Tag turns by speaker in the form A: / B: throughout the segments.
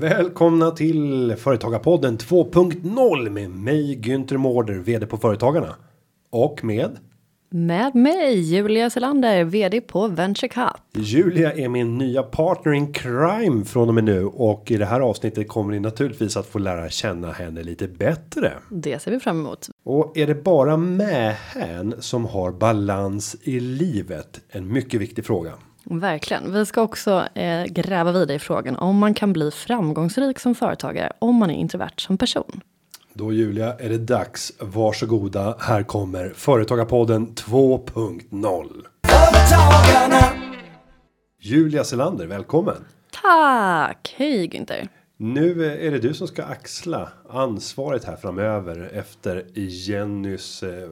A: Välkomna till Företagarpodden 2.0 med mig Günther Mårder, vd på Företagarna. Och med
B: Med mig, Julia Selander, VD på Venture Cup.
A: Julia är min nya partner in crime från och med nu och i det här avsnittet kommer ni naturligtvis att få lära känna henne lite bättre.
B: Det ser vi fram emot.
A: Och är det bara mähän som har balans i livet? En mycket viktig fråga.
B: Verkligen. Vi ska också eh, gräva vidare i frågan om man kan bli framgångsrik som företagare om man är introvert som person.
A: Då Julia är det dags. Varsågoda. Här kommer Företagarpodden 2.0.
C: Företagarna.
A: Julia Selander, välkommen.
B: Tack! Hej Günther.
A: Nu är det du som ska axla ansvaret här framöver efter Jennys eh,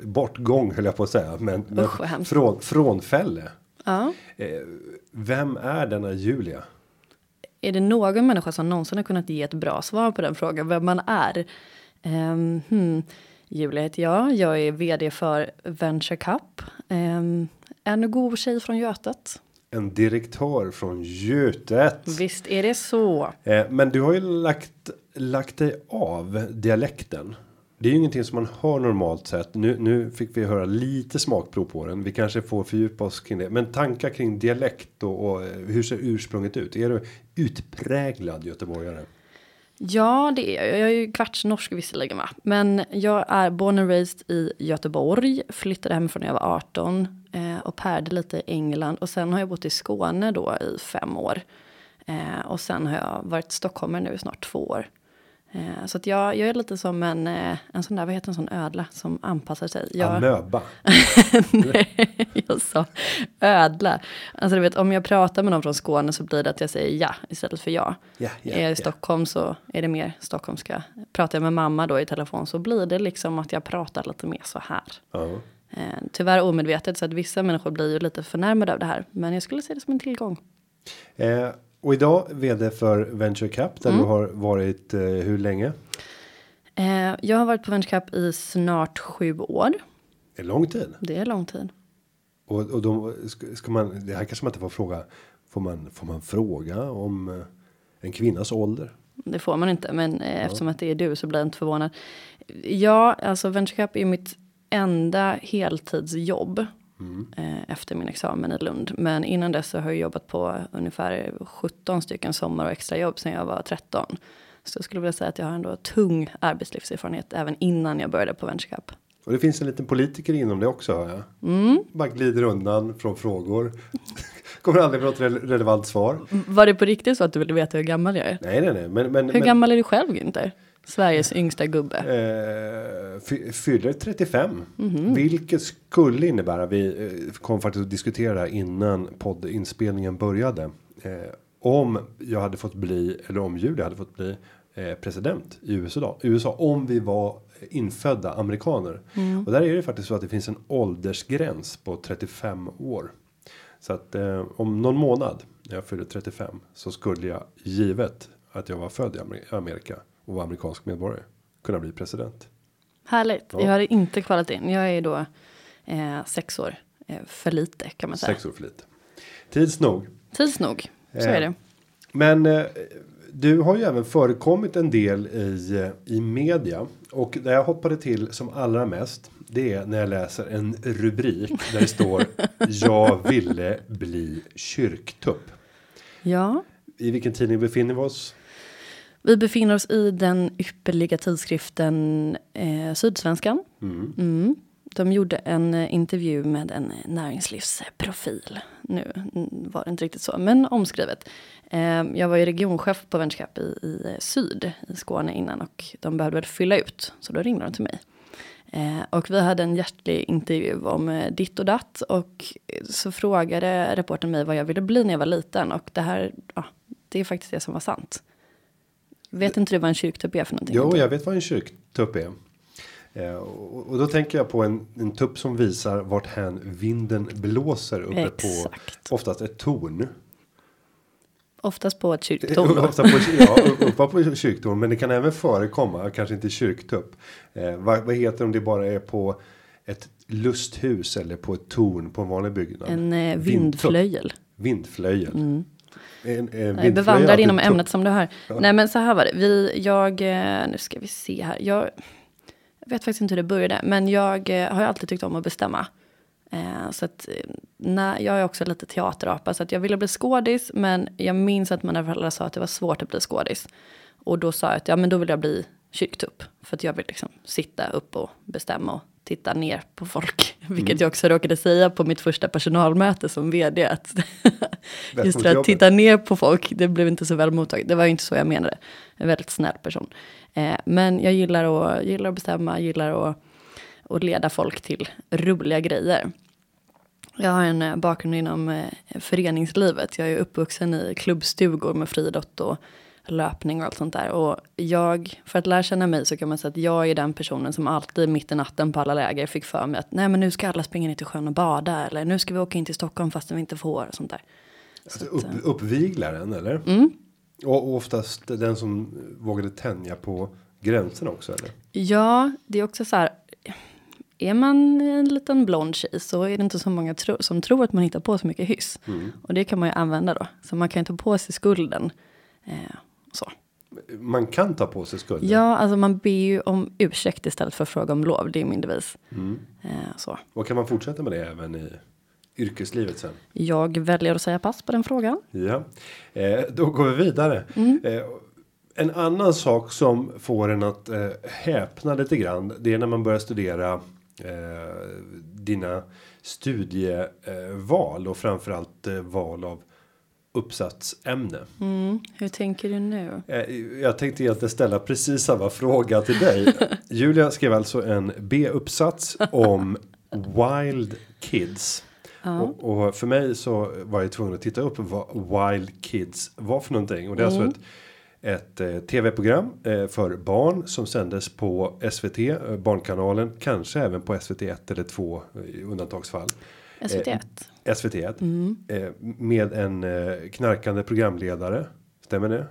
A: bortgång höll jag på att säga. Men, men
B: Usch,
A: från, frånfälle.
B: Ja.
A: Eh, vem är denna Julia?
B: Är det någon människa som någonsin har kunnat ge ett bra svar på den frågan, vem man är? Um, hmm. Julia heter jag, jag är vd för Venture Cup. Um, en god tjej från Götet.
A: En direktör från Götet.
B: Visst är det så.
A: Eh, men du har ju lagt, lagt dig av dialekten. Det är ju ingenting som man hör normalt sett. Nu, nu fick vi höra lite smakprov på den. Vi kanske får fördjupa oss kring det. Men tankar kring dialekt och, och eh, hur ser ursprunget ut? Är du utpräglad göteborgare?
B: Ja, det är jag. Jag är ju kvarts norsk visserligen va. Men jag är born and raised i Göteborg. Flyttade hemifrån när jag var 18. Eh, och pärde lite i England. Och sen har jag bott i Skåne då i fem år. Eh, och sen har jag varit stockholmare nu i snart två år. Eh, så att jag, jag är lite som en, eh, en sån där, vad heter en sån ödla som anpassar sig. Jag,
A: Amöba.
B: Nej, jag sa ödla. Alltså du vet, om jag pratar med någon från Skåne så blir det att jag säger ja istället för ja.
A: Ja, ja,
B: är jag
A: ja.
B: i Stockholm så är det mer stockholmska. Pratar jag med mamma då i telefon så blir det liksom att jag pratar lite mer så här. Eh, tyvärr omedvetet så att vissa människor blir ju lite förnärmade av det här. Men jag skulle se det som en tillgång.
A: Eh, och idag vd för Venture Cup. Där du har varit eh, hur länge?
B: Eh, jag har varit på Venture Cup i snart sju år.
A: Det är lång tid.
B: Det är lång tid.
A: Och, och då ska, ska man, det här kanske man inte får fråga. Får man, får man fråga om eh, en kvinnas ålder?
B: Det får man inte, men eh, eftersom att det är du så blir jag inte förvånad. Ja, alltså Venture Cup är mitt enda heltidsjobb eh, efter min examen i Lund. Men innan dess så har jag jobbat på ungefär 17 stycken sommar och extrajobb sedan jag var 13. Så jag skulle vilja säga att jag har ändå tung arbetslivserfarenhet även innan jag började på Venture Cup.
A: Och det finns en liten politiker inom det också hör jag.
B: Mm.
A: Bara glider undan från frågor. Kommer aldrig med något re- relevant svar.
B: Var det på riktigt så att du ville veta hur gammal jag är?
A: Nej, nej, nej. Men, men,
B: Hur
A: men,
B: gammal är du själv Günther? Sveriges yngsta gubbe.
A: Eh, fy- fyller 35.
B: Mhm.
A: Vilket skulle innebära. Vi eh, kom faktiskt att diskutera det här innan poddinspelningen började. Eh, om jag hade fått bli eller om Julia hade fått bli eh, president i USA. USA om vi var infödda amerikaner.
B: Mm.
A: Och där är det faktiskt så att det finns en åldersgräns på 35 år. Så att eh, om någon månad när jag fyller 35 så skulle jag givet att jag var född i Amer- Amerika och var amerikansk medborgare kunna bli president.
B: Härligt.
A: Ja.
B: Jag har inte kvalat in. Jag är då eh, sex år eh, för lite kan man säga.
A: Sex år för lite. Tids nog.
B: Tids nog. Så
A: Eh,
B: är det.
A: Men eh, du har ju även förekommit en del i, eh, i media. Och där jag hoppade till som allra mest. Det är när jag läser en rubrik där det står Jag ville bli kyrktupp.
B: Ja.
A: I vilken tidning befinner vi oss?
B: Vi befinner oss i den ypperliga tidskriften eh, Sydsvenskan. Mm. De gjorde en eh, intervju med en näringslivsprofil. Nu mm, var det inte riktigt så, men omskrivet. Eh, jag var ju regionchef på Venture Cup i, i eh, Syd, i Skåne innan och de behövde fylla ut, så då ringde de till mig. Eh, och vi hade en hjärtlig intervju om eh, ditt och datt och så frågade reportern mig vad jag ville bli när jag var liten och det här, ja, det är faktiskt det som var sant. Vet inte du vad en kyrktupp är för någonting?
A: Jo, jag vet vad en kyrktupp är. Eh, och, och då tänker jag på en, en tupp som visar vart hän vinden blåser uppe
B: Exakt.
A: på oftast ett torn.
B: Oftast på ett kyrktorn.
A: Ofta på, ja, uppe på kyrktorn. Men det kan även förekomma, kanske inte kyrktupp. Eh, vad, vad heter det om det bara är på ett lusthus eller på ett torn på en vanlig byggnad?
B: En eh, vindflöjel.
A: Vindflöjel. En, en
B: bevandrad inom ämnet som du hör. Nej men så här var det. Vi, jag, eh, nu ska vi se här. Jag, jag vet faktiskt inte hur det började. Men jag eh, har ju alltid tyckt om att bestämma. Eh, så att, när, jag är också lite teaterapa. Så att jag ville bli skådis. Men jag minns att mina föräldrar sa att det var svårt att bli skådis. Och då sa jag att ja men då vill jag bli kyrktupp. För att jag vill liksom sitta upp och bestämma och titta ner på folk. Vilket jag också råkade säga på mitt första personalmöte som vd. Att just det, att titta ner på folk, det blev inte så väl mottaget. Det var ju inte så jag menade. En väldigt snäll person. Eh, men jag gillar att, gillar att bestämma, gillar att, att leda folk till roliga grejer. Jag har en eh, bakgrund inom eh, föreningslivet. Jag är uppvuxen i klubbstugor med friidrott och löpning och allt sånt där. Och jag, för att lära känna mig så kan man säga att jag är den personen som alltid mitt i natten på alla läger fick för mig att nej men nu ska alla springa ner till sjön och bada eller nu ska vi åka in till Stockholm fastän vi inte får och sånt där.
A: Alltså, upp, uppviglaren eller?
B: Mm.
A: Och, oftast den som vågade tänja på gränserna också eller?
B: Ja, det är också så här. Är man en liten blond tjej så är det inte så många tro, som tror att man hittar på så mycket hyss. Och det kan man ju använda då. Så man kan ju ta på sig skulden. Eh, så.
A: Man kan ta på sig skulden.
B: Ja, alltså man ber ju om ursäkt istället för att fråga om lov. Det är min devis. Eh, så.
A: Och kan man fortsätta med det även i yrkeslivet sen?
B: Jag väljer att säga pass på den frågan.
A: Ja, eh, då går vi vidare.
B: Mm.
A: Eh, en annan sak som får en att eh, häpna lite grann. Det är när man börjar studera eh, dina studieval och framförallt eh, val av uppsatsämne.
B: Mm, hur tänker du nu?
A: Eh, Jag tänkte egentligen ställa precis samma fråga till dig. Julia skrev alltså en B-uppsats om Wild Kids. Och, och för mig så var jag tvungen att titta upp vad Wild Kids var för någonting. Och det är alltså ett, ett eh, tv-program eh, för barn som sändes på SVT, eh, Barnkanalen, kanske även på SVT 1 eller 2 i undantagsfall.
B: SVT1?
A: SVT1 eh, med en eh, knarkande programledare. Stämmer det?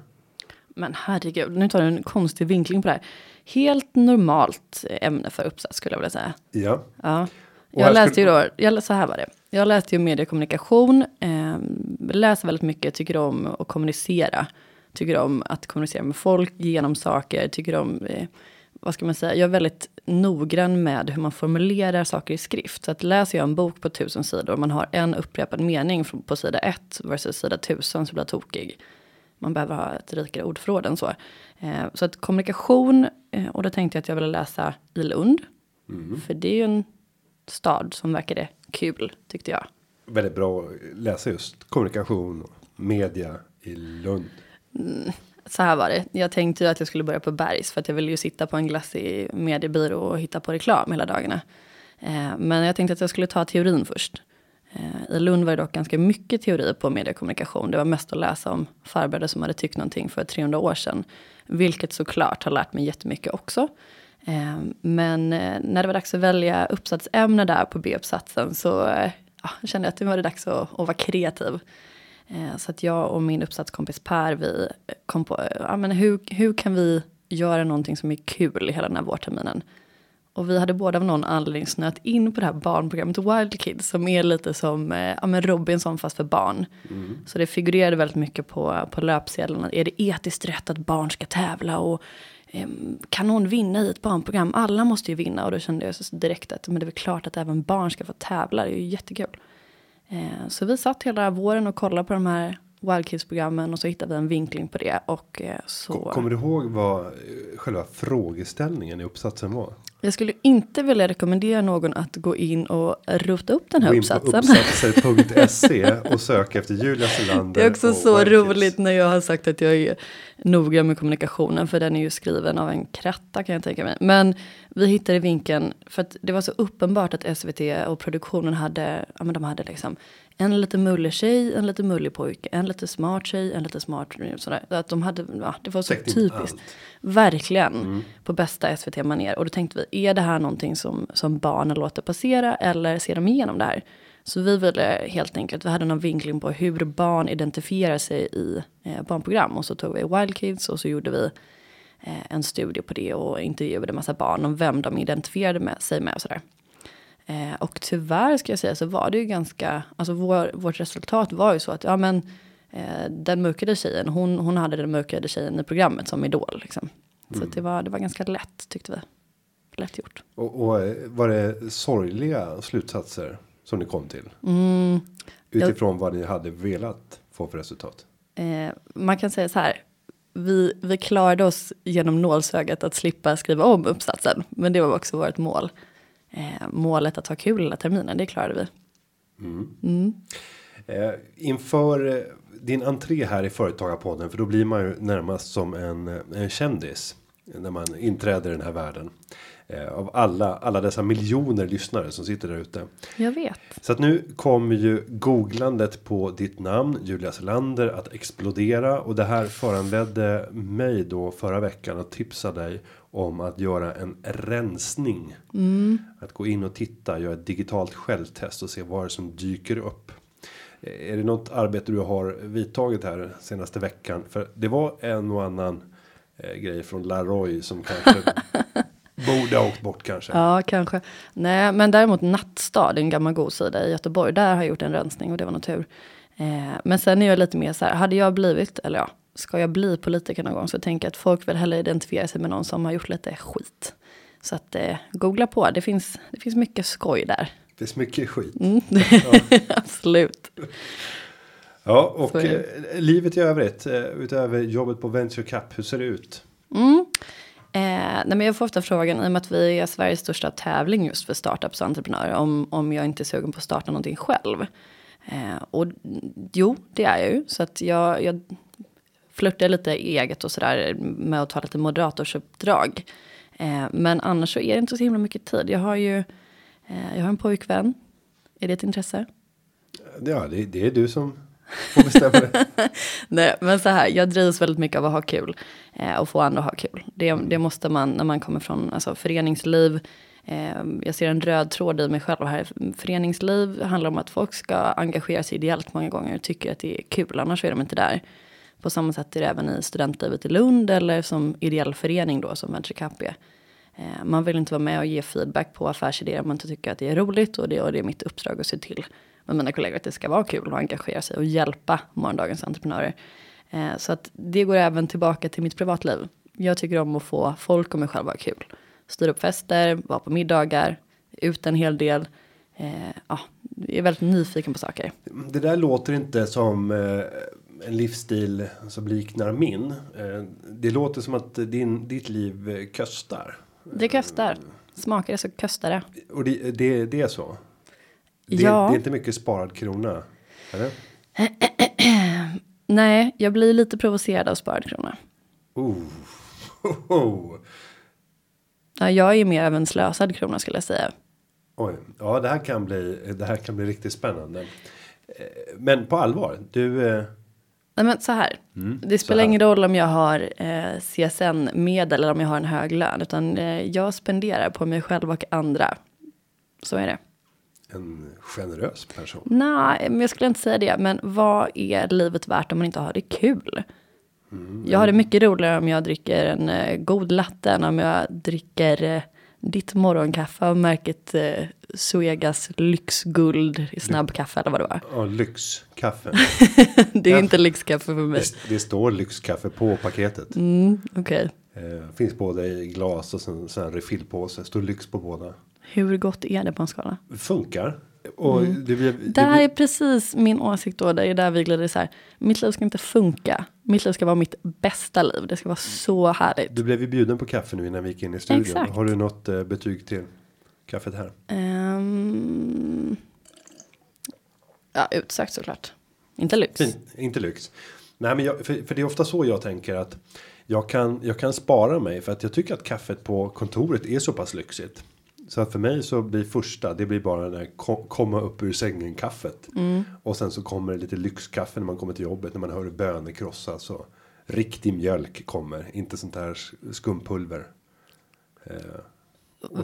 B: Men herregud, nu tar du en konstig vinkling på det här. Helt normalt ämne för uppsats skulle jag vilja säga.
A: Ja.
B: Ja. Jag läste ju då, jag, så här var det. Jag läste ju mediekommunikation, eh, läser väldigt mycket, tycker om att kommunicera. Tycker om att kommunicera med folk, genom saker, tycker om, eh, vad ska man säga, jag är väldigt noggrann med hur man formulerar saker i skrift. Så att läser jag en bok på tusen sidor och man har en upprepad mening på sida ett versus sida tusen så blir jag tokig. Man behöver ha ett rikare ordförråd än så. Eh, så att kommunikation, eh, och då tänkte jag att jag ville läsa i Lund. För det är ju en stad som verkade kul, tyckte jag.
A: Väldigt bra att läsa just kommunikation och media i Lund.
B: Så här var det. Jag tänkte ju att jag skulle börja på Bergs för att jag ville ju sitta på en glassig mediebyrå och hitta på reklam hela dagarna. Eh, men jag tänkte att jag skulle ta teorin först. Eh, I Lund var det dock ganska mycket teori på mediekommunikation. Det var mest att läsa om farbröder som hade tyckt någonting för 300 år sedan. Vilket såklart har lärt mig jättemycket också. Eh, men eh, när det var dags att välja uppsatsämne där på B-uppsatsen så eh, ja, kände jag att det var dags att, att vara kreativ. Så att jag och min uppsatskompis Per, vi kom på, ja men hur, hur kan vi göra någonting som är kul hela den här vårterminen? Och vi hade båda av någon anledning snöat in på det här barnprogrammet Wild Kids som är lite som ja, men Robinson fast för barn. Så det figurerade väldigt mycket på, på löpsedlarna. Är det etiskt rätt att barn ska tävla? Och Eh, kan någon vinna i ett barnprogram? Alla måste ju vinna. Och då kände jag så direkt att men det är väl klart att även barn ska få tävla. Det är ju jättekul. Eh, så vi satt hela våren och kollade på de här Wild Kids-programmen och så hittade vi en vinkling på det. Och eh, så...
A: Kommer du ihåg vad själva frågeställningen i uppsatsen var?
B: Jag skulle inte vilja rekommendera någon att gå in och rota upp den här
A: Gå
B: uppsatsen.
A: uppsatser.se och sök efter Julia Selander.
B: Det är också så roligt när jag har sagt att jag är noggrann med kommunikationen. För den är ju skriven av en kratta kan jag tänka mig. Men vi hittade vinkeln för att det var så uppenbart att SVT och produktionen hade, ja men de hade liksom en lite mullig tjej, en lite mullig pojke, en lite smart tjej, en lite smart sådär. Att de hade, ja, det var så
A: Täckte
B: typiskt.
A: allt. Mm.
B: Verkligen. På bästa SVT-manér. Och då tänkte vi, är det här någonting som, som barnen låter passera eller ser de igenom det här? Så vi ville helt enkelt, vi hade någon vinkling på hur barn identifierar sig i eh, barnprogram. Och så tog vi Wild Kids och så gjorde vi eh, en studie på det och intervjuade massa barn om vem de identifierade med, sig med och sådär. Eh, och tyvärr ska jag säga så var det ju ganska, alltså vår, vårt resultat var ju så att ja men eh, den mörkade tjejen, hon, hon hade den mörkade tjejen i programmet som idol liksom. Så
A: Mm.
B: att det, var, det var ganska lätt tyckte vi. Lätt gjort.
A: Och, och eh, var det sorgliga slutsatser som ni kom till?
B: Mm,
A: Utifrån vad ni hade velat få för resultat?
B: eh, man kan säga så här, vi, vi klarade oss genom nålsögat att slippa skriva om uppsatsen. Men det var också vårt mål. Eh, målet att ha kul hela terminen, det klarade vi. Mm.
A: Eh, inför eh, din entré här i Företagarpodden, för då blir man ju närmast som en, eh, en kändis när man inträder i den här världen. Eh, av alla, alla dessa miljoner lyssnare som sitter där ute.
B: Jag vet.
A: Så att nu kommer ju googlandet på ditt namn Julia Selander att explodera och det här föranledde mig då förra veckan att tipsa dig om att göra en rensning. Att gå in och titta, göra ett digitalt självtest och se vad det är som dyker upp. Eh, Är det något arbete du har vidtagit här senaste veckan? För det var en och annan eh, grej från Laroy som kanske borde ha åkt bort kanske.
B: Ja, kanske. Nej, men däremot Nattstad, en gammal god sida i Göteborg, där har jag gjort en rensning och det var nog tur. Eh, men sen är jag lite mer så här, hade jag blivit, eller ja, ska jag bli politiker någon gång så tänker jag att folk vill hellre identifiera sig med någon som har gjort lite skit. Så att eh, googla på, det finns, det finns mycket skoj där.
A: Det finns mycket skit.
B: Mm. Absolut.
A: Ja, och eh, livet i övrigt eh, utöver jobbet på Venture Cup, hur ser det ut?
B: Mm. Eh, nej men jag får ofta frågan, i och med att vi är Sveriges största tävling just för startups och entreprenörer, om, om jag inte är sugen på att starta någonting själv. Eh, och jo, det är jag ju. Så att jag, jag flörtar lite eget och sådär med att ta lite moderatorsuppdrag. Eh, men annars så är det inte så himla mycket tid. Jag har ju eh, jag har en pojkvän. Är det ett intresse?
A: Ja, det, det är du som det.
B: Nej, men så här, jag drivs väldigt mycket av att ha kul eh, och få andra att ha kul. Det, det måste man när man kommer från alltså, föreningsliv. Eh, jag ser en röd tråd i mig själv här. Föreningsliv handlar om att folk ska engagera sig ideellt många gånger och tycker att det är kul, annars är de inte där. På samma sätt är det även i studentlivet i Lund eller som ideell förening då som Venture Cup är. Eh, man vill inte vara med och ge feedback på affärsidéer om man inte tycker att det är roligt och det, och det är mitt uppdrag att se till med mina kollegor att det ska vara kul och engagera sig och hjälpa morgondagens entreprenörer. Eh, så att det går även tillbaka till mitt privatliv. Jag tycker om att få folk och mig själv ha kul. Styra upp fester, vara på middagar, ut en hel del. Eh, ja, jag är väldigt nyfiken på saker.
A: Det där låter inte som eh, en livsstil som liknar min. Eh, det låter som att din, ditt liv köstar.
B: Det kostar. Smakar det så kostar det.
A: Och det, det, det är så? Det,
B: Ja.
A: det är inte mycket sparad krona? Eller?
B: Nej, jag blir lite provocerad av sparad krona.
A: Oh. Oh.
B: Ja, jag är mer av en slösad krona skulle jag säga.
A: Oj, ja det här kan bli, det här kan bli riktigt spännande. Eh, Men på allvar, du, eh,
B: Nej men så här. det
A: så
B: spelar
A: här.
B: ingen roll om jag har eh, CSN-medel eller om jag har en hög lön. Utan eh, jag spenderar på mig själv och andra. Så är det.
A: En generös person.
B: Nej, men jag skulle inte säga det. Men vad är livet värt om man inte har det kul? Jag har det mycket roligare om jag dricker en eh, god latte än om jag dricker eh, ditt morgonkaffe av märket eh, Suegas lyxguld i snabbkaffe eller vad det var.
A: Ja, lyxkaffe.
B: Det är inte lyxkaffe för mig.
A: Det, det står lyxkaffe på paketet.
B: Mm, Okej.
A: Eh, finns både i glas och sen, sen refillpåse. Står lyx på båda.
B: Hur gott är det på en skala?
A: Funkar. Och det blir, det
B: här
A: blir,
B: är precis min åsikt då. Det är där vi glider isär. Mitt liv ska inte funka. Mitt liv ska vara mitt bästa liv. Det ska vara så härligt.
A: du blev ju bjuden på kaffe nu innan vi gick in i studion.
B: Exakt.
A: Har du något eh, betyg till kaffet här?
B: Ehm, ja, utsökt såklart. Inte lyx.
A: Fint, inte lyx. Nej, men jag, för, för det är ofta så jag tänker att jag kan, jag kan spara mig för att jag tycker att kaffet på kontoret är så pass lyxigt. Så att för mig så blir första, det blir bara den där ko- komma upp ur sängen kaffet. Och sen så kommer det lite lyxkaffe när man kommer till jobbet, när man hör bönor krossas och riktig mjölk kommer, inte sånt här skumpulver. Eh,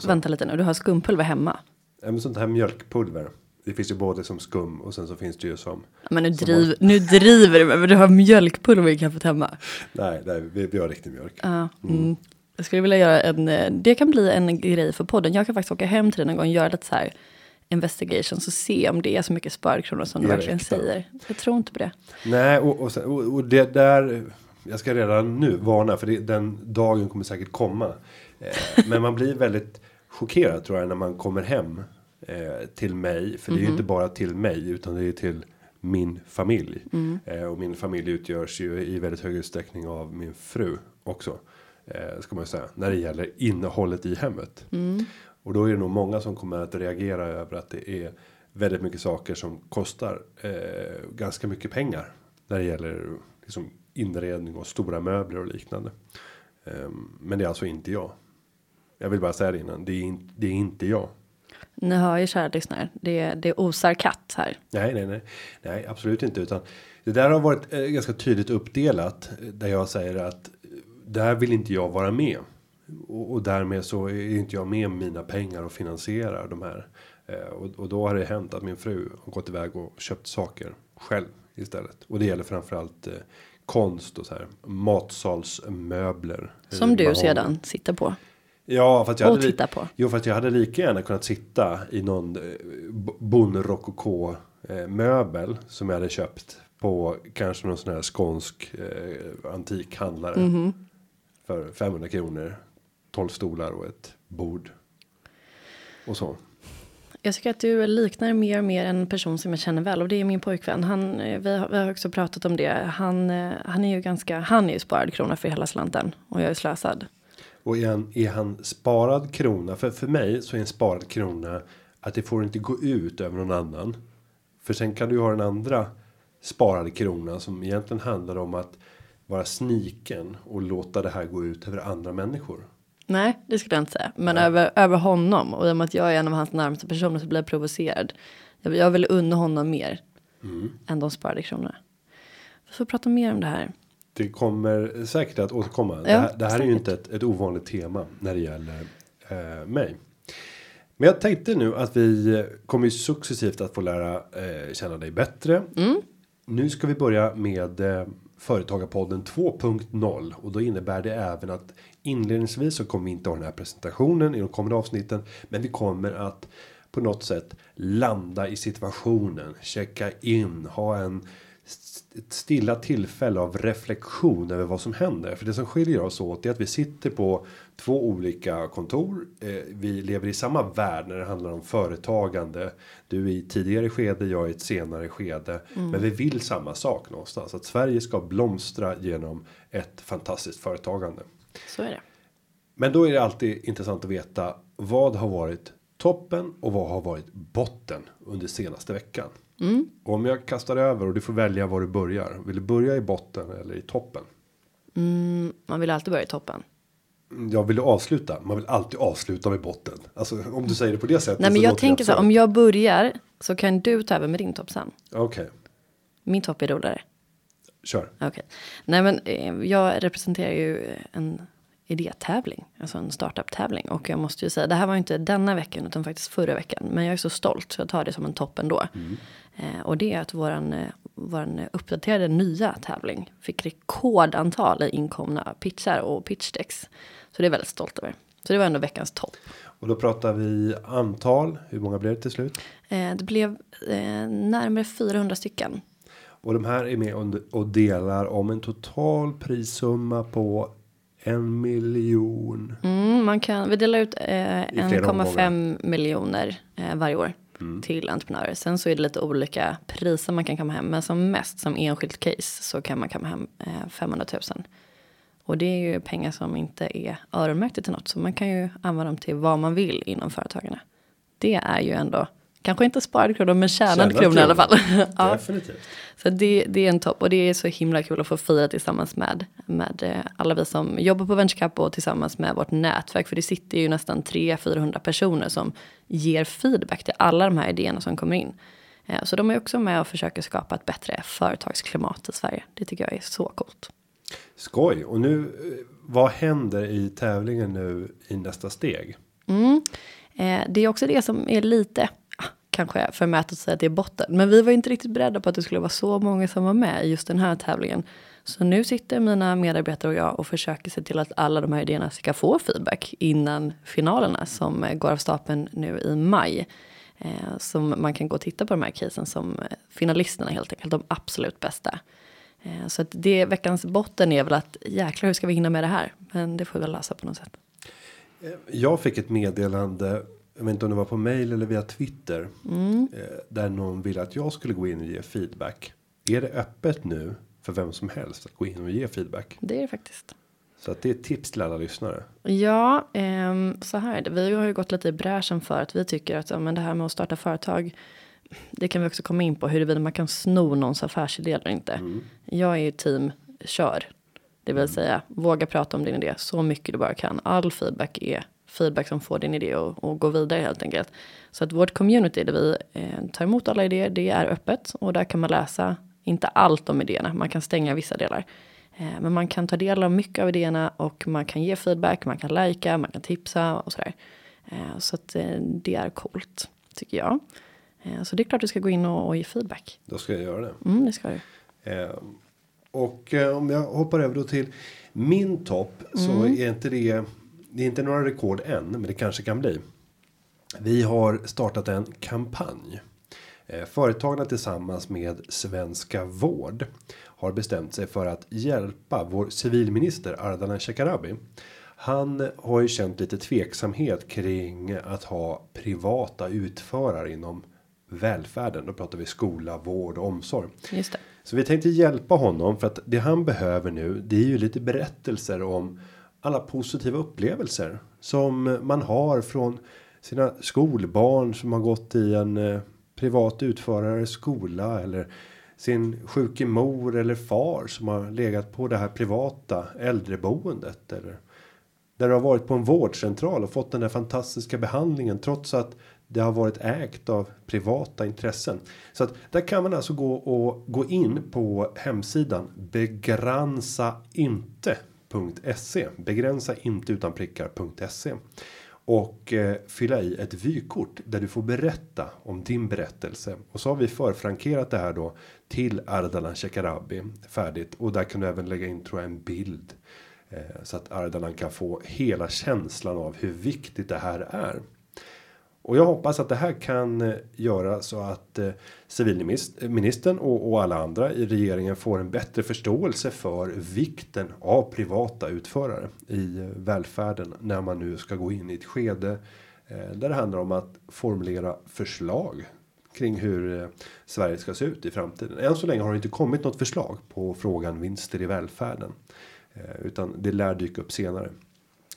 B: Vänta lite nu, du har skumpulver hemma.
A: ja, men sånt här mjölkpulver. Det finns ju både som skum och sen så finns det ju som.
B: Men nu, driv, nu driver du men du har mjölkpulver i kaffet hemma.
A: Nej, nej vi, vi har riktig mjölk.
B: Ja, mm. Jag skulle vilja göra en, eh, det kan bli en grej för podden. Jag kan faktiskt åka hem till dig någon gång och göra lite så här investigation så se om det är så mycket sparkronor som du
A: det
B: verkligen säger. Jag tror inte på det.
A: Nej, och, och, sen, och, och det där. Jag ska redan nu varna för det, den dagen kommer säkert komma. Eh, men man blir väldigt chockerad tror jag när man kommer hem eh, till mig. För det är ju inte bara till mig utan det är till min familj. Eh, och min familj utgörs ju i väldigt hög utsträckning av min fru också. Eh, ska man ju säga. När det gäller innehållet i hemmet. Och då är det nog många som kommer att reagera över att det är väldigt mycket saker som kostar eh, ganska mycket pengar. När det gäller liksom inredning och stora möbler och liknande. Ehm, men det är alltså inte jag. Jag vill bara säga det innan. Det är, in, det är inte jag.
B: Ni hör ju kära lyssnare, det, det osar katt här.
A: Nej, nej, nej, nej, absolut inte, utan det där har varit eh, ganska tydligt uppdelat eh, där jag säger att eh, där vill inte jag vara med och, och därmed så är inte jag med mina pengar och finansierar de här eh, och, och då har det hänt att min fru har gått iväg och köpt saker själv istället och det gäller framförallt eh, konst och så här matsalsmöbler.
B: Som du sedan sitter på.
A: Ja, fast jag
B: Och
A: hade
B: titta på.
A: Jo, fast jag hade lika gärna kunnat sitta i någon eh, bonrokoko möbel som jag hade köpt på kanske någon sån här skånsk eh, antikhandlare
B: Mhm.
A: För 500 kronor. 12 stolar och ett bord. Och så.
B: Jag tycker att du liknar mer och mer en person som jag känner väl och det är min pojkvän. Han, eh, vi, har, vi har också pratat om det. Han, eh, han är ju ganska, han är ju sparad krona för hela slanten och jag är slösad.
A: Och är han, är han sparad krona? För, för mig så är en sparad krona att det får inte gå ut över någon annan. För sen kan du ju ha den andra sparade kronan som egentligen handlar om att vara sniken och låta det här gå ut över andra människor.
B: Nej, det skulle jag inte säga. Men över, över honom och i och med att jag är en av hans närmaste personer så blir jag provocerad. Jag, jag vill unna honom mer än de sparade kronorna. Vi får prata mer om det här.
A: Det kommer säkert att återkomma. det,
B: Ja,
A: här, det här är ju inte ett, ett ovanligt tema när det gäller eh, mig. Men jag tänkte nu att vi kommer ju successivt att få lära eh, känna dig bättre. Nu ska vi börja med eh, Företagarpodden 2.0 och då innebär det även att inledningsvis så kommer vi inte ha den här presentationen i de kommande avsnitten, men vi kommer att på något sätt landa i situationen, checka in, ha en ett stilla tillfälle av reflektion över vad som händer. För det som skiljer oss åt är att vi sitter på två olika kontor. Eh, vi lever i samma värld när det handlar om företagande. Du är i tidigare skede, jag i ett senare skede. Men vi vill samma sak någonstans. Att Sverige ska blomstra genom ett fantastiskt företagande.
B: Så är det.
A: Men då är det alltid intressant att veta vad har varit toppen och vad har varit botten under senaste veckan. Och om jag kastar över och du får välja var du börjar. Vill du börja i botten eller i toppen?
B: Mm, man vill alltid börja i toppen.
A: Jag vill avsluta. Man vill alltid avsluta med botten. Alltså om du säger det på det sättet.
B: Nej men jag tänker så här, om jag börjar så kan du ta över med din topp sen.
A: Okej,
B: Min topp är roligare.
A: kör.
B: Okej. Nej men eh, jag representerar ju en idétävling, alltså en startup-tävling. Och jag måste ju säga, det här var ju inte denna veckan utan faktiskt förra veckan. Men jag är så stolt så jag tar det som en topp ändå. Eh, och det är att våran, eh, våran uppdaterade nya tävling fick rekordantal i inkomna pitchar och pitchdecks. Så det är väldigt stolt över. Så det var ändå veckans topp.
A: Och då pratar vi antal. Hur många blev det till slut?
B: Eh, det blev eh, närmare 400 stycken.
A: Och de här är med och- delar om en total prissumma på en miljon.
B: Mm, man kan, vi delar ut eh,
A: flera
B: 1,5 miljoner eh, varje år till entreprenörer. Sen så är det lite olika priser man kan kamma hem. Men som mest som enskilt case så kan man kamma hem eh, 500 000. Och det är ju pengar som inte är öronmärkta till något. Så man kan ju använda dem till vad man vill inom företagarna. Det är ju ändå, kanske inte sparad krona men tjänad
A: Tjänad
B: krona i alla fall. ja.
A: Definitivt.
B: Så det, det är en topp och det är så himla kul att få fira tillsammans med, med eh, alla vi som jobbar på VentureCap och tillsammans med vårt nätverk. För det sitter ju nästan 300-400 personer som ger feedback till alla de här idéerna som kommer in. Eh, Så de är också med och försöker skapa ett bättre företagsklimat i Sverige. Det tycker jag är så coolt.
A: Skoj. Och nu, eh, vad händer i tävlingen nu i nästa steg?
B: Mm. Eh, Det är också det som är lite, ah, kanske förmätet att säga att det är botten. Men vi var inte riktigt beredda på att det skulle vara så många som var med i just den här tävlingen. Så nu sitter mina medarbetare och jag och försöker se till att alla de här idéerna ska få feedback innan finalerna som eh, går av stapeln nu i maj. Eh, som man kan gå och titta på de här casen som eh, finalisterna helt enkelt, de absolut bästa. Eh, så att det veckans botten är väl att jäklar hur ska vi hinna med det här? Men det får vi väl lösa på något sätt.
A: Jag fick ett meddelande. Jag vet inte om det var på mail eller via Twitter.
B: Mm.
A: Där någon ville att jag skulle gå in och ge feedback. Är det öppet nu för vem som helst att gå in och ge feedback?
B: Det är det faktiskt.
A: Så att det är ett tips till alla lyssnare.
B: Ja, eh, så här är det. Vi har ju gått lite i bräschen för att vi tycker att ja, men det här med att starta företag. Det kan vi också komma in på huruvida man kan sno någons affärsidé eller inte.
A: Mm.
B: Jag är ju team kör. Det vill säga våga prata om din idé så mycket du bara kan. All feedback är feedback som får din idé och, och gå vidare helt enkelt. Så att vårt community där vi eh, tar emot alla idéer, det är öppet och där kan man läsa inte allt om idéerna. Man kan stänga vissa delar. Eh, men man kan ta del av mycket av idéerna och man kan ge feedback, man kan lajka, man kan tipsa och sådär. Eh, så att eh, det är coolt, tycker jag. Så det är klart du ska gå in och, ge feedback.
A: Då ska jag göra det.
B: Mm, det ska du.
A: Och om jag hoppar över då till min topp så
B: Mm.
A: är inte det. Det är inte några rekord än, men det kanske kan bli. Vi har startat en kampanj. Företagarna tillsammans med Svenska Vård har bestämt sig för att hjälpa vår civilminister Ardalan Shekarabi. Han har ju känt lite tveksamhet kring att ha privata utförare inom välfärden. Då pratar vi skola, vård och omsorg.
B: Just det.
A: Så vi tänkte hjälpa honom för att det han behöver nu. Det är ju lite berättelser om alla positiva upplevelser som man har från sina skolbarn som har gått i en eh, privat utförare skola eller sin sjuke mor eller far som har legat på det här privata äldreboendet eller där du har varit på en vårdcentral och fått den där fantastiska behandlingen trots att det har varit ägt av privata intressen. Så att där kan man alltså gå och gå in på hemsidan begränsa inte.se begränsa inte utan prickar.se och eh, fylla i ett vykort där du får berätta om din berättelse. Och så har vi förfrankerat det här då till Ardalan Shekarabi färdigt. Och där kan du även lägga in tror jag en bild. Eh, så att Ardalan kan få hela känslan av hur viktigt det här är. Och jag hoppas att det här kan eh, göra så att eh, civilministern eh, och, alla andra i regeringen får en bättre förståelse för vikten av privata utförare i välfärden när man nu ska gå in i ett skede där det handlar om att formulera förslag kring hur Sverige ska se ut i framtiden. Än så länge har det inte kommit något förslag på frågan vinster i välfärden, utan det lär dyka upp senare.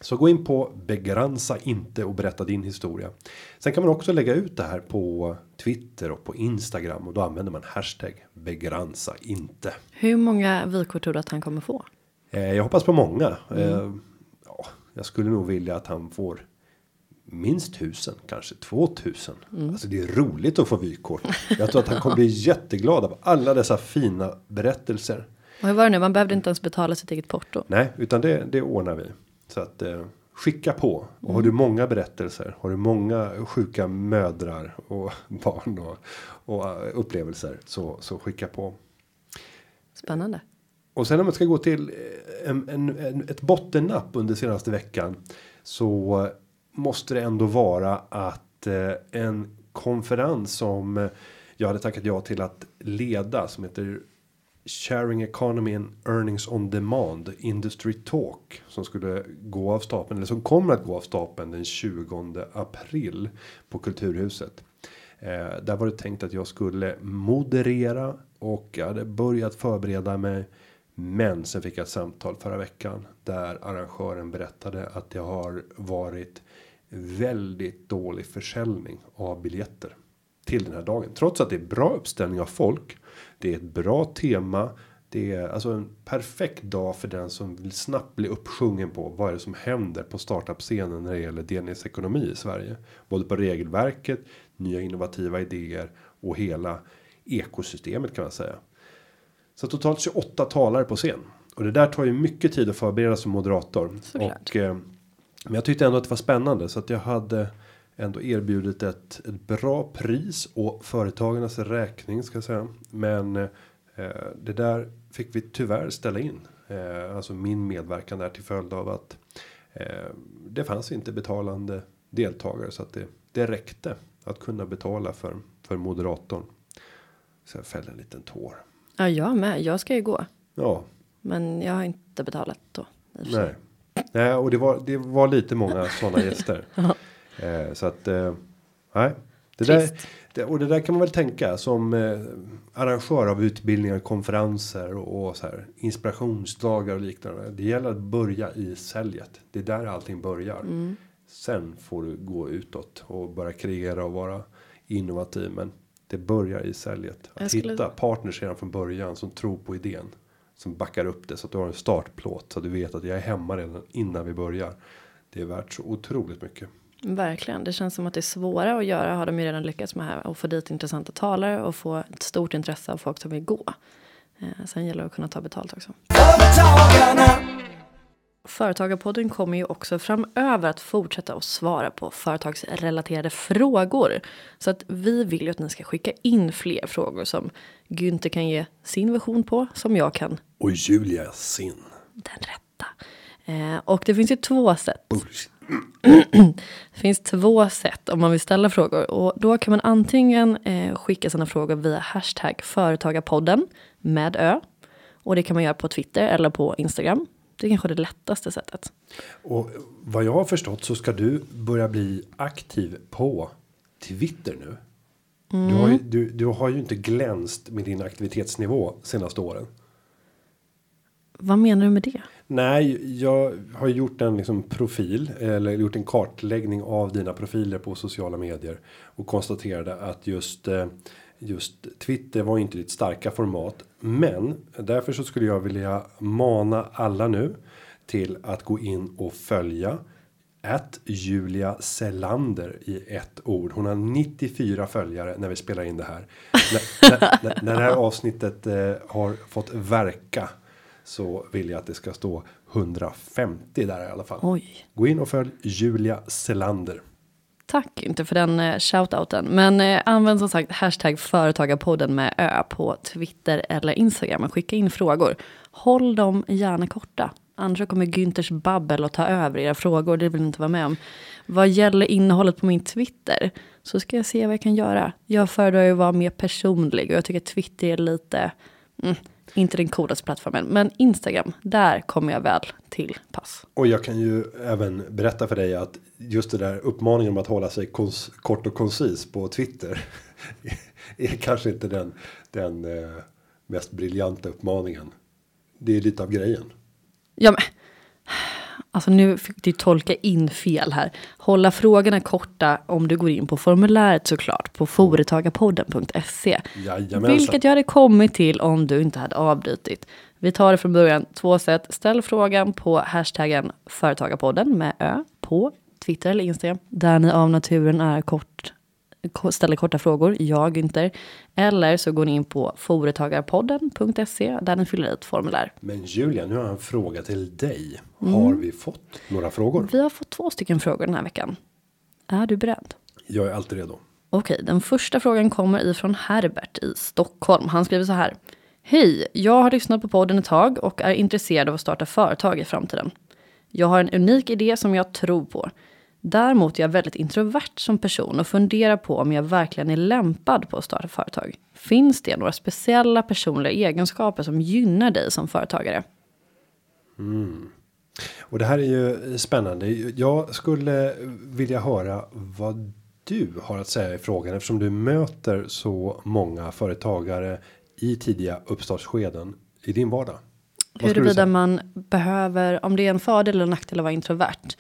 A: Så gå in på begränsa inte och berätta din historia. Sen kan man också lägga ut det här på Twitter och på Instagram och då använder man hashtag begränsa inte.
B: Hur många vykort tror du att han kommer få?
A: Eh, jag hoppas på många. Eh, ja, jag skulle nog vilja att han får minst tusen, kanske 2000. Alltså det är roligt att få vykort. Jag tror att han kommer bli jätteglad av alla dessa fina berättelser.
B: Och hur var det nu? Man behövde inte ens betala sitt eget porto.
A: Nej, utan det, det ordnar vi. Så att eh, skicka på. Och har du många berättelser, har du många sjuka mödrar och barn och, och eh, upplevelser så, så skicka på.
B: Spännande.
A: Och sen om man ska gå till eh, en, en, en, ett bottennapp under senaste veckan. Så måste det ändå vara att eh, en konferens som jag hade tackat ja till att leda som heter Sharing Economy and Earnings on Demand Industry Talk som skulle gå av stapeln eller som kommer att gå av stapeln den 20 april på Kulturhuset. Eh, där var det tänkt att jag skulle moderera och jag hade börjat förbereda mig. Men sen fick jag ett samtal förra veckan där arrangören berättade att det har varit väldigt dålig försäljning av biljetter till den här dagen. Trots att det är bra uppställning av folk. Det är ett bra tema. Det är alltså en perfekt dag för den som vill snabbt bli uppsjungen på vad är det som händer på startup-scenen när det gäller delningsekonomi i Sverige. Både på regelverket, nya innovativa idéer och hela ekosystemet kan man säga. Så totalt 28 talare på scen. Och det där tar ju mycket tid att förbereda som moderator.
B: Såklart.
A: Och, eh, men jag tyckte ändå att det var spännande så att jag hade ändå erbjudit ett, ett bra pris och företagarnas räkning ska jag säga. Men eh, det där fick vi tyvärr ställa in. Eh, alltså min medverkan där till följd av att eh, det fanns inte betalande deltagare så att det, det räckte att kunna betala för för moderatorn. Så jag fällde en liten tår.
B: Ja, jag med. Jag ska ju gå.
A: Ja,
B: Men jag har inte betalat då.
A: nej. Nej, och det var, det var lite många sådana gäster. eh, så att, eh, nej. Det där,
B: Trist.
A: det, och det där kan man väl tänka som eh, arrangör av utbildningar, konferenser och, och så här inspirationsdagar och liknande. Det gäller att börja i säljet. Det är där allting börjar.
B: Mm.
A: Sen får du gå utåt och börja kreera och vara innovativ. Men det börjar i säljet. Att
B: skulle-
A: hitta partners redan från början som tror på idén. Som backar upp det så att du har en startplåt. Så att du vet att jag är hemma redan innan vi börjar. Det är värt så otroligt mycket.
B: Verkligen. Det känns som att det är svårare att göra. Har de ju redan lyckats med här. Och få dit intressanta talare. Och få ett stort intresse av folk som vill gå. Eh, sen gäller det att kunna ta betalt också. Företagarpodden kommer ju också framöver att fortsätta att svara på företagsrelaterade frågor. Så att vi vill ju att ni ska skicka in fler frågor som Günther kan ge sin version på. Som jag kan
A: Och Julia sin.
B: den rätta. Eh, och det finns ju två sätt. Det finns två sätt om man vill ställa frågor. Och då kan man antingen eh, skicka sina frågor via hashtag företagarpodden med ö. Och det kan man göra på Twitter eller på Instagram. Det är kanske det lättaste sättet.
A: Och vad jag har förstått så ska du börja bli aktiv på Twitter nu. Du, har ju, du, du har ju inte glänst med din aktivitetsnivå senaste åren.
B: Vad menar du med det?
A: Nej, jag har gjort en liksom profil eller gjort en kartläggning av dina profiler på sociala medier och konstaterade att just eh, just Twitter var inte ditt starka format, men därför så skulle jag vilja mana alla nu till att gå in och följa att Julia Selander i ett ord. Hon har 94 följare när vi spelar in det här. när, när, när, när det här avsnittet eh, har fått verka så vill jag att det ska stå 150 där i alla fall.
B: Oj.
A: Gå in och följ Julia Selander.
B: Tack inte för den eh, shoutouten. Men eh, använd som sagt hashtag företagarpodden med ö på Twitter eller Instagram och skicka in frågor. Håll dem gärna korta. Annars kommer Günthers babbel att ta över era frågor. Det vill jag inte vara med om. Vad gäller innehållet på min Twitter så ska jag se vad jag kan göra. Jag föredrar ju att vara mer personlig och jag tycker att Twitter är lite, mm, inte den coolaste plattformen. Men Instagram, där kommer jag väl till pass.
A: Och jag kan ju även berätta för dig att just det där uppmaningen om att hålla sig kort och koncis på Twitter. är kanske inte den, den eh, mest briljanta uppmaningen. Det är lite av grejen.
B: Ja, men, alltså nu fick du tolka in fel här. Hålla frågorna korta om du går in på formuläret såklart på företagarpodden.se. Vilket jag hade kommit till om du inte hade avbrutit. Vi tar det från början, två sätt. Ställ frågan på hashtaggen företagarpodden med ö på Twitter eller Instagram. Där ni av naturen är kort, ställer korta frågor, jag Günther. Eller så går ni in på företagarpodden.se där ni fyller i ett formulär.
A: Men Julia, nu har jag en fråga till dig.
B: Mm.
A: Har vi fått några frågor?
B: Vi har fått två stycken frågor den här veckan. Är du beredd?
A: Jag är alltid redo.
B: Okej, den första frågan kommer ifrån Herbert i Stockholm. Han skriver så här. Hej, jag har lyssnat på podden ett tag och är intresserad av att starta företag i framtiden. Jag har en unik idé som jag tror på. Däremot är jag väldigt introvert som person och funderar på om jag verkligen är lämpad på att starta företag. Finns det några speciella personliga egenskaper som gynnar dig som företagare?
A: Och det här är ju spännande. Jag skulle vilja höra vad du har att säga i frågan eftersom du möter så många företagare i tidiga uppstartsskeden i din vardag.
B: Huruvida man behöver, om det är en fördel eller nackdel att vara introvert.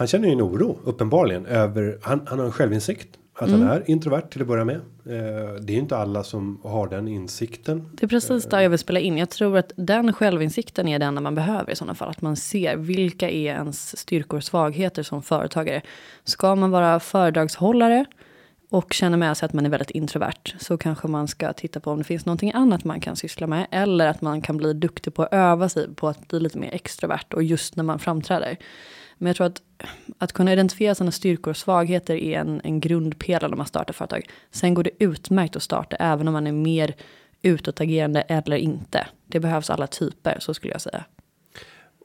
A: Han känner ju en oro uppenbarligen över han, han har en självinsikt att han är introvert till att börja med. Eh, det är ju inte alla som har den insikten.
B: Det är precis där jag vill spela in. Jag tror att den självinsikten är den man behöver i sådana fall. Att man ser vilka är ens styrkor och svagheter som företagare. Ska man vara föredragshållare och känner med sig att man är väldigt introvert så kanske man ska titta på om det finns någonting annat man kan syssla med eller att man kan bli duktig på att öva sig på att bli lite mer extrovert och just när man framträder. Men jag tror att att kunna identifiera sina styrkor och svagheter är en, en grundpelare när man startar företag. Sen går det utmärkt att starta även om man är mer utåtagerande eller inte. Det behövs alla typer, så skulle jag säga.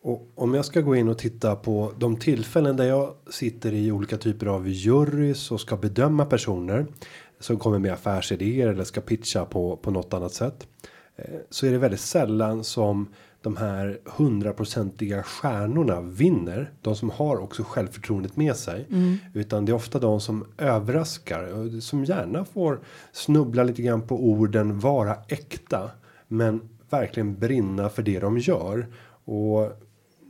A: Och om jag ska gå in och titta på de tillfällen där jag sitter i olika typer av jurys och ska bedöma personer som kommer med affärsidéer eller ska pitcha på på något annat sätt. Eh, så är det väldigt sällan som de här hundraprocentiga stjärnorna vinner. De som har också självförtroendet med sig. Mm. Utan det är ofta de som överraskar. Som gärna får snubbla lite grann på orden. Vara äkta. Men verkligen brinna för det de gör. Och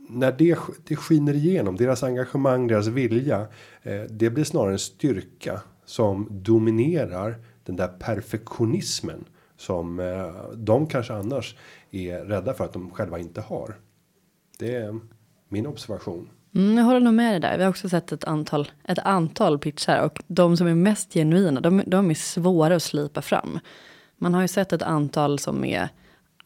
A: när det, det skiner igenom. Deras engagemang, deras vilja. Eh, det blir snarare en styrka. Som dominerar den där perfektionismen som eh, de kanske annars är rädda för att de själva inte har. Det är min observation.
B: Mm, jag håller nog med dig där. Vi har också sett ett antal, ett antal pitchar och de som är mest genuina, de, de är svåra att slipa fram. Man har ju sett ett antal som är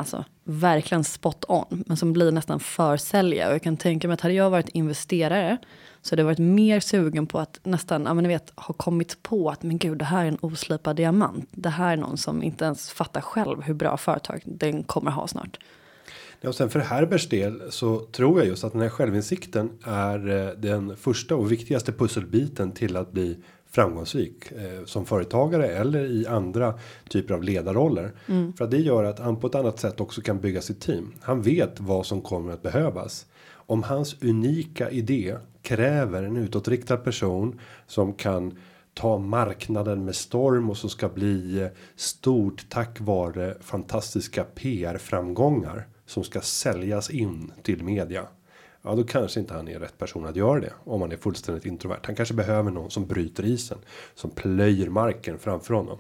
B: alltså, verkligen spot on, men som blir nästan försälja. Och jag kan tänka mig att hade jag varit investerare så hade jag varit mer sugen på att nästan, ja men ni vet, ha kommit på att men gud, det här är en oslipad diamant. Det här är någon som inte ens fattar själv hur bra företag den kommer ha snart.
A: Ja, och sen för Herberts del så tror jag just att den här självinsikten är eh, den första och viktigaste pusselbiten till att bli framgångsrik eh, som företagare eller i andra typer av ledarroller. Mm. För att det gör att han på ett annat sätt också kan bygga sitt team. Han vet vad som kommer att behövas. Om hans unika idé kräver en utåtriktad person som kan ta marknaden med storm och som ska bli stort tack vare fantastiska PR framgångar som ska säljas in till media. Ja, då kanske inte han är rätt person att göra det om han är fullständigt introvert. Han kanske behöver någon som bryter isen som plöjer marken framför honom.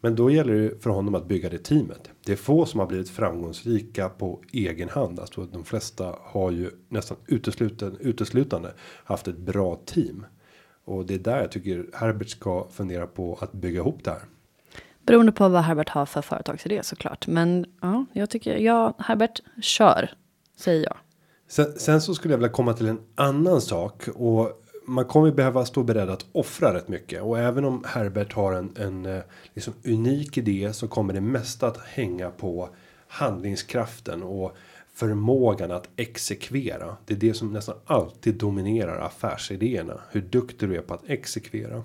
A: Men då gäller det för honom att bygga det teamet. Det är få som har blivit framgångsrika på egen hand. Alltså de flesta har ju nästan utesluten, uteslutande haft ett bra team. Och det är där jag tycker Herbert ska fundera på att bygga ihop det här.
B: Beroende på vad Herbert har för företagsidé såklart. Men ja, jag tycker ja, Herbert kör säger jag.
A: Sen, sen så skulle jag vilja komma till en annan sak och man kommer behöva stå beredd att offra rätt mycket och även om Herbert har en, en eh, liksom unik idé så kommer det mesta att hänga på handlingskraften och förmågan att exekvera. Det är det som nästan alltid dominerar affärsidéerna. Hur duktig du är på att exekvera.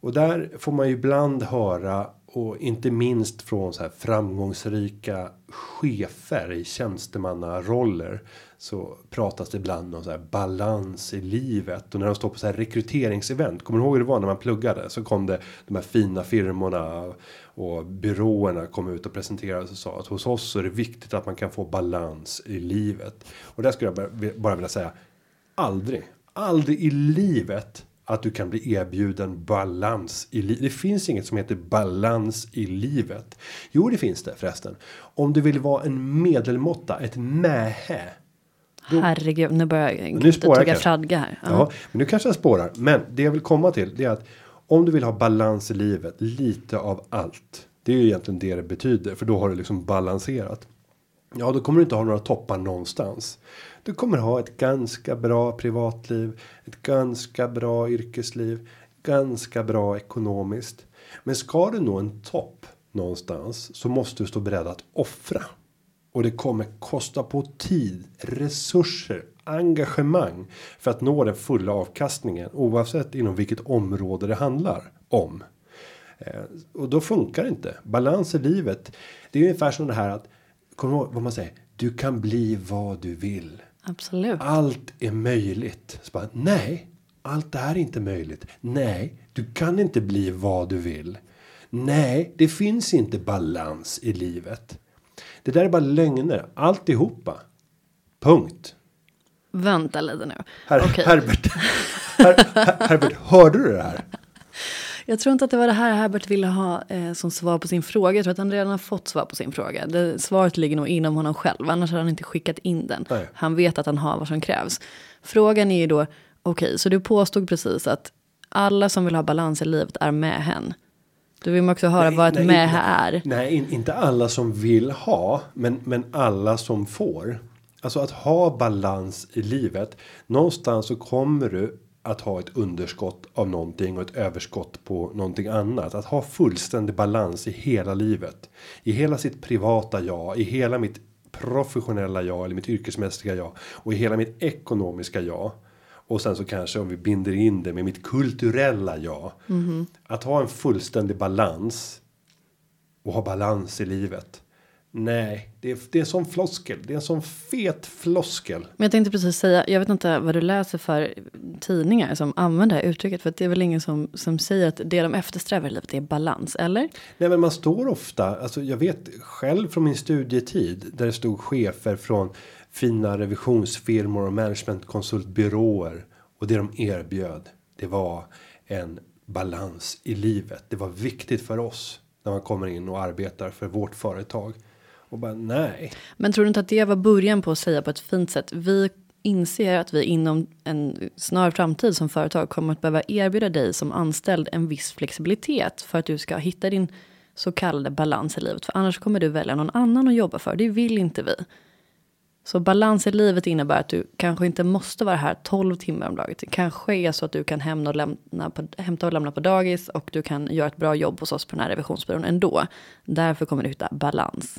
A: Och där får man ju ibland höra och inte minst från så här framgångsrika chefer i tjänstemannaroller så pratas det ibland om så här balans i livet och när de står på så här rekryteringsevent. Kommer du ihåg hur det var när man pluggade så kom det de här fina firmorna och byråerna kom ut och presenterade och sa att hos oss så är det viktigt att man kan få balans i livet. Och där skulle jag bara vilja säga aldrig, aldrig i livet att du kan bli erbjuden balans i livet. Det finns inget som heter balans i livet. Jo, det finns det förresten. Om du vill vara en medelmåtta, ett mähä.
B: Då, Herregud, nu börjar jag tugga fradga här.
A: Ja. ja, men nu kanske jag spårar. Men det jag vill komma till det är att om du vill ha balans i livet, lite av allt. Det är ju egentligen det det betyder, för då har du liksom balanserat. Ja, då kommer du inte ha några toppar någonstans. Du kommer ha ett ganska bra privatliv, ett ganska bra yrkesliv, ganska bra ekonomiskt. Men ska du nå en topp någonstans så måste du stå beredd att offra. Och det kommer kosta på tid, resurser, engagemang för att nå den fulla avkastningen oavsett inom vilket område det handlar om. Eh, och då funkar det inte. Balans i livet. Det är ungefär som det här att. Kommer ihåg vad man säger? Du kan bli vad du vill.
B: Absolut.
A: Allt är möjligt. Så bara, nej, allt är inte möjligt. Nej, du kan inte bli vad du vill. Nej, det finns inte balans i livet. Det där är bara lögner, alltihopa. Punkt.
B: Vänta lite nu.
A: Her okay. Herbert, Her Her Herbert, hörde du det här?
B: Jag tror inte att det var det här Herbert ville ha eh, som svar på sin fråga. Jag tror att han redan har fått svar på sin fråga. Det, svaret ligger nog inom honom själv, annars har han inte skickat in den. Nej. Han vet att han har vad som krävs. Frågan är ju då, okej, okay, så du påstod precis att alla som vill ha balans i livet är med hen. Du vill också höra
A: Nej,
B: vad ett
A: nej,
B: med
A: nej.
B: är.
A: Nej, in, inte alla som vill ha, men, men alla som får. Alltså att ha balans i livet. Någonstans så kommer du att ha ett underskott av någonting och ett överskott på någonting annat. Att ha fullständig balans i hela livet. I hela sitt privata jag, i hela mitt professionella jag eller mitt yrkesmässiga jag och i hela mitt ekonomiska jag. Och sen så kanske om vi binder in det med mitt kulturella jag. Att ha en fullständig balans och ha balans i livet. Nej, det är, det är sån floskel. Det är en sån fet floskel.
B: Men jag tänkte precis säga, jag vet inte vad du läser för tidningar som använder det här uttrycket. För att det är väl ingen som, som säger att det de eftersträvar i livet är balans, eller?
A: Nej, men man står ofta. Alltså, jag vet själv från min studietid där det stod chefer från fina revisionsfirmor och managementkonsultbyråer och det de erbjöd. Det var en balans i livet. Det var viktigt för oss när man kommer in och arbetar för vårt företag och bara nej.
B: Men tror du inte att det var början på att säga på ett fint sätt? Vi inser att vi inom en snar framtid som företag kommer att behöva erbjuda dig som anställd en viss flexibilitet för att du ska hitta din så kallade balans i livet. För annars kommer du välja någon annan att jobba för. Det vill inte vi. Så balans i livet innebär att du kanske inte måste vara här 12 timmar om dagen. Det kanske är så att du kan hämta och, lämna på, hämta och lämna på dagis och du kan göra ett bra jobb hos oss på den här revisionsbyrån ändå. Därför kommer du hitta balans.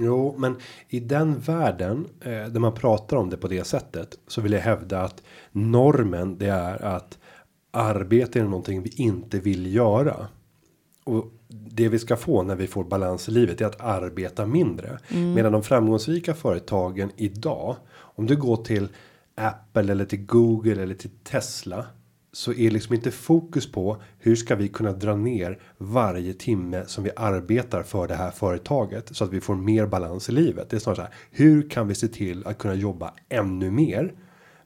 A: Jo, men i den världen eh, där man pratar om det på det sättet så vill jag hävda att normen det är att arbete är någonting vi inte vill göra. Och det vi ska få när vi får balans i livet är att arbeta mindre. Medan de framgångsrika företagen idag, om du går till Apple eller till Google eller till Tesla så är liksom inte fokus på hur ska vi kunna dra ner varje timme som vi arbetar för det här företaget så att vi får mer balans i livet. Det är snarare så här. Hur kan vi se till att kunna jobba ännu mer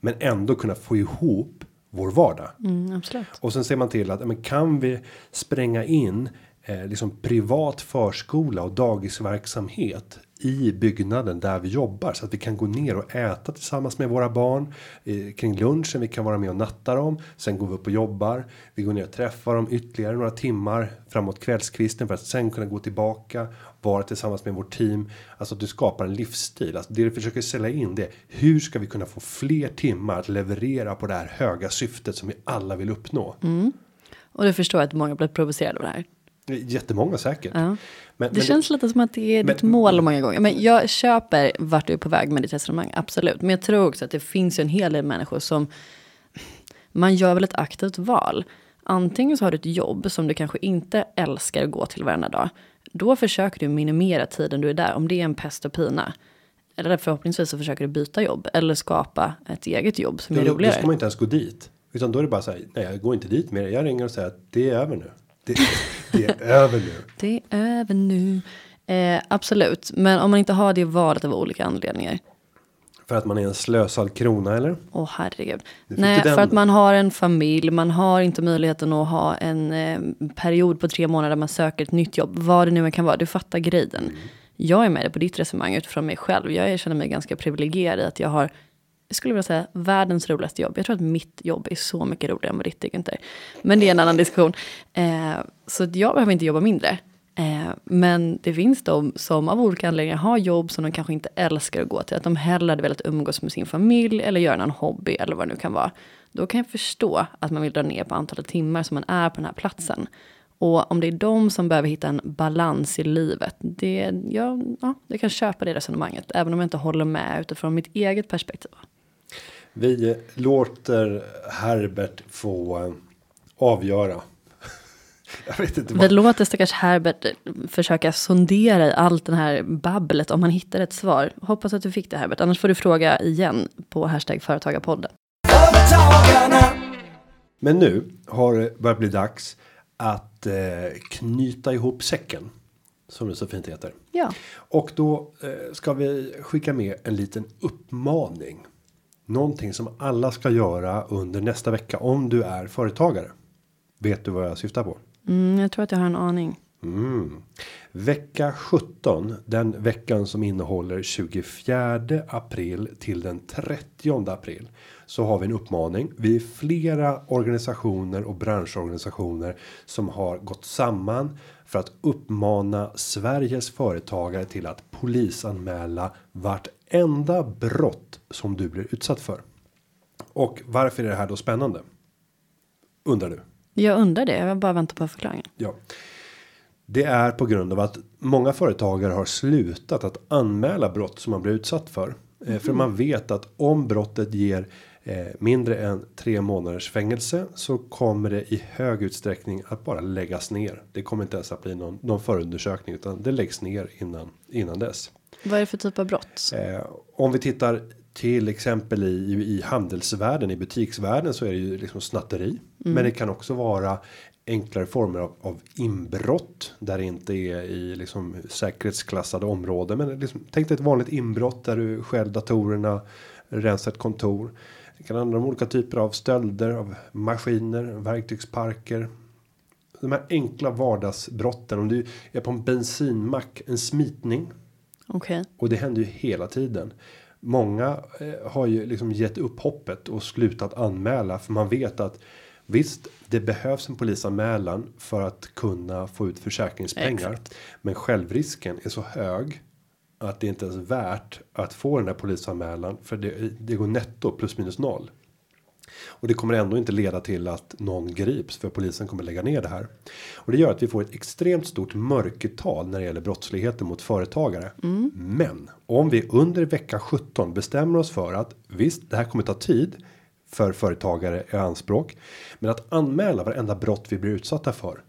A: men ändå kunna få ihop vår vardag?
B: Mm, absolut.
A: Och sen ser man till att men kan vi spränga in eh, liksom privat förskola och dagisverksamhet i byggnaden där vi jobbar så att vi kan gå ner och äta tillsammans med våra barn eh, kring lunchen. Vi kan vara med och natta dem. Sen går vi upp och jobbar. Vi går ner och träffar dem ytterligare några timmar framåt kvällskvisten för att sen kunna gå tillbaka vara tillsammans med vårt team. Alltså att du skapar en livsstil. Alltså det du försöker sälja in det. Hur ska vi kunna få fler timmar att leverera på det här höga syftet som vi alla vill uppnå? Mm.
B: Och du förstår att många blir provocerade av det här.
A: Jättemånga säkert.
B: Ja.
A: Men,
B: Det
A: men
B: känns lite som att det är
A: men-
B: ditt mål många gånger. Men jag köper vart du är på väg med ditt resonemang, absolut. Men jag tror också att det finns en hel del människor som man gör väl ett aktivt val. Antingen så har du ett jobb som du kanske inte älskar att gå till varenda dag. Då försöker du minimera tiden du är där, om det är en pest och pina. Eller förhoppningsvis så försöker du byta jobb eller skapa ett eget jobb som är
A: då, då
B: roligare.
A: ska man inte ens gå dit. Utan då är det bara så här. Nej, jag går inte dit mer. Jag ringer och säger att det är över nu. Det, det är över nu.
B: Det är över nu. Eh, absolut, men om man inte har det valet av olika anledningar.
A: För att man är en slösad krona eller?
B: Åh herregud.
A: fick
B: Nej, för att man har en familj, man har inte möjligheten att ha en eh, period på tre månader där man söker ett nytt jobb. Vad det nu än kan vara, du fattar grejen.
A: Mm.
B: Jag är med på ditt resonemang utifrån mig själv. Jag känner mig ganska privilegierad i att jag har, jag skulle vilja säga, världens roligaste jobb. Jag tror att mitt jobb är så mycket roligare än vad ditt är, inte. Men det är en annan diskussion. Eh, så att jag behöver inte jobba mindre. Eh, men det finns de som av olika anledningar har jobb som de kanske inte älskar att gå till. Att de hellre hade velat umgås med sin familj eller göra någon hobby eller vad det nu kan vara. Då kan jag förstå att man vill dra ner på antalet timmar som man är på den här platsen. Och om det är de som behöver hitta en balans i livet, det, ja, ja, jag kan köpa det resonemanget. Även om jag inte håller med utifrån mitt eget perspektiv.
A: Vi låter Herbert få eh, avgöra. Jag vet inte
B: Vi
A: vad.
B: låter stackars Herbert försöka sondera i allt det här babblet om han hittar ett svar. Hoppas att du fick det Herbert, annars får du fråga igen på hashtag företagarpodden.
A: Men nu har det börjat bli dags att eh, knyta ihop säcken. Som det så fint heter.
B: Ja,
A: Och då eh, ska vi skicka med en liten uppmaning. Någonting som alla ska göra under nästa vecka om du är företagare. Vet du vad jag syftar på?
B: mm, jag tror att jag har en aning.
A: Mm. Vecka 17, den veckan som innehåller 24 april till den 30 april. så har vi en uppmaning. Vi är flera organisationer och branschorganisationer som har gått samman för att uppmana Sveriges företagare till att polisanmäla vartenda brott som du blir utsatt för. Och varför är det här då spännande? Undrar du?
B: Jag undrar det, jag bara väntar på förklaringen.
A: Ja. Det är på grund av att många företagare har slutat att anmäla brott som man blir utsatt för. Mm. För man vet att om brottet ger eh, mindre än tre månaders fängelse så kommer det i hög utsträckning att bara läggas ner. Det kommer inte ens att bli någon, någon förundersökning utan det läggs ner innan innan dess.
B: Vad är det för typ av brott?
A: Eh, om vi tittar till exempel i, i handelsvärlden i butiksvärlden så är det ju liksom snatteri. Mm. Men det kan också vara enklare former av, av inbrott där det inte är i liksom säkerhetsklassade områden. Men liksom, tänk dig ett vanligt inbrott där du stjäl datorerna, rensar ett kontor. Det kan handla om olika typer av stölder av maskiner, verktygsparker. De här enkla vardagsbrotten. Om du är på en bensinmack, en smitning.
B: Okay.
A: Och det händer ju hela tiden. Många eh, har ju liksom gett upp hoppet och slutat anmäla för man vet att Visst, det behövs en polisanmälan för att kunna få ut försäkringspengar. Exakt. Men självrisken är så hög att det inte ens är värt att få den här polisanmälan för det, det går netto plus minus noll. Och det kommer ändå inte leda till att någon grips för polisen kommer lägga ner det här. Och det gör att vi får ett extremt stort mörkertal när det gäller brottsligheten mot företagare. Mm. Men om vi under vecka 17 bestämmer oss för att visst, det här kommer ta tid för företagare i anspråk. Men att anmäla varenda brott vi blir utsatta för.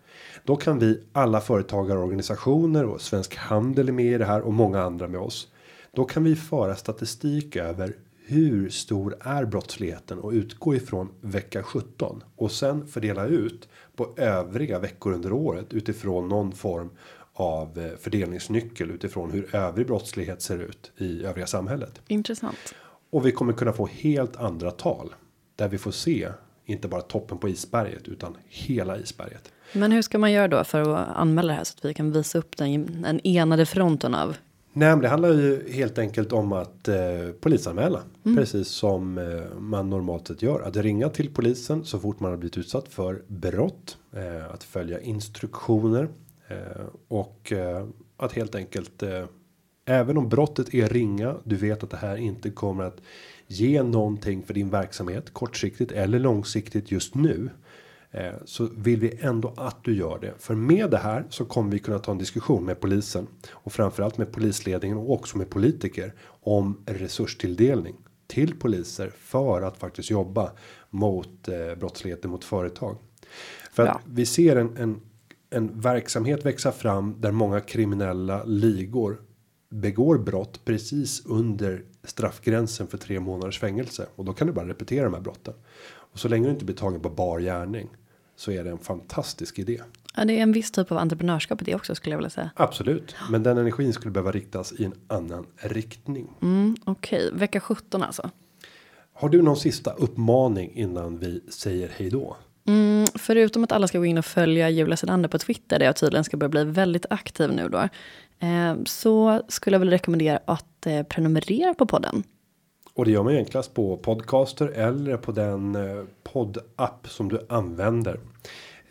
A: Då kan vi alla företagarorganisationer och Svensk Handel är med i det här och många andra med oss. Då kan vi föra statistik över hur stor är brottsligheten och utgå ifrån vecka 17 och sen fördela ut på övriga veckor under året utifrån någon form av eh, fördelningsnyckel utifrån hur övrig brottslighet ser ut i övriga samhället.
B: Intressant.
A: Och vi kommer kunna få helt andra tal där vi får se inte bara toppen på isberget utan hela isberget.
B: Men hur ska man göra då för att anmäla det här så att vi kan visa upp den, den enade fronten av?
A: Nej, men det handlar ju helt enkelt om att eh, polisanmäla mm. precis som eh, man normalt sett gör. Att ringa till polisen så fort man har blivit utsatt för brott, eh, att följa instruktioner eh, och eh, att helt enkelt eh, även om brottet är ringa. Du vet att det här inte kommer att ge någonting för din verksamhet kortsiktigt eller långsiktigt just nu. Eh, så vill vi ändå att du gör det. För med det här så kommer vi kunna ta en diskussion med polisen. Och framförallt med polisledningen och också med politiker om resurstilldelning till poliser för att faktiskt jobba mot eh, brottsligheten mot företag. För att vi ser en, en en verksamhet växa fram där många kriminella ligor begår brott precis under straffgränsen för tre månaders fängelse. Och då kan du bara repetera de här brotten. Och så länge du inte blir tagen på bar gärning så är det en fantastisk idé.
B: Ja, det är en viss typ av entreprenörskap i det också skulle jag vilja säga.
A: Absolut, men den energin skulle behöva riktas i en annan riktning.
B: Mm, Okej, okay. vecka 17 alltså.
A: Har du någon sista uppmaning innan vi säger hej då?
B: Mm, förutom att alla ska gå in och följa Julia Sedander på Twitter där jag tydligen ska börja bli väldigt aktiv nu då. Eh, så skulle jag vilja rekommendera att eh, prenumerera på podden.
A: Och det gör man enklast på Podcaster eller på den eh, poddapp som du använder.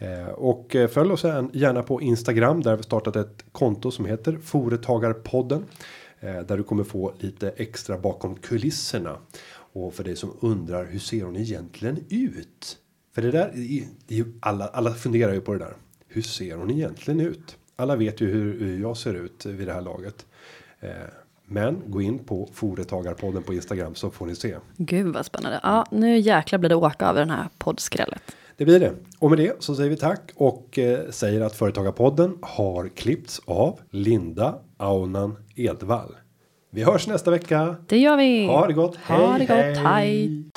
A: Eh, och eh, följ oss gärna på Instagram där vi startat ett konto som heter Företagarpodden. Eh, där du kommer få lite extra bakom kulisserna. Och för dig som undrar hur ser hon egentligen ut? För det där, det är alla, alla funderar ju på det där. Hur ser hon egentligen ut? Alla vet ju hur, jag ser ut vid det här laget. Men gå in på Företagarpodden på Instagram så får ni se.
B: Gud vad spännande. Ja, nu jäklar blir det åka över den här poddskrället.
A: Det blir det. Och med det så säger vi tack och eh, säger att Företagarpodden har klippts av Linda Aunan Edvall. Vi hörs nästa vecka.
B: Det gör vi.
A: Ha det gott.
B: Ha hej, det gott. hej. hej.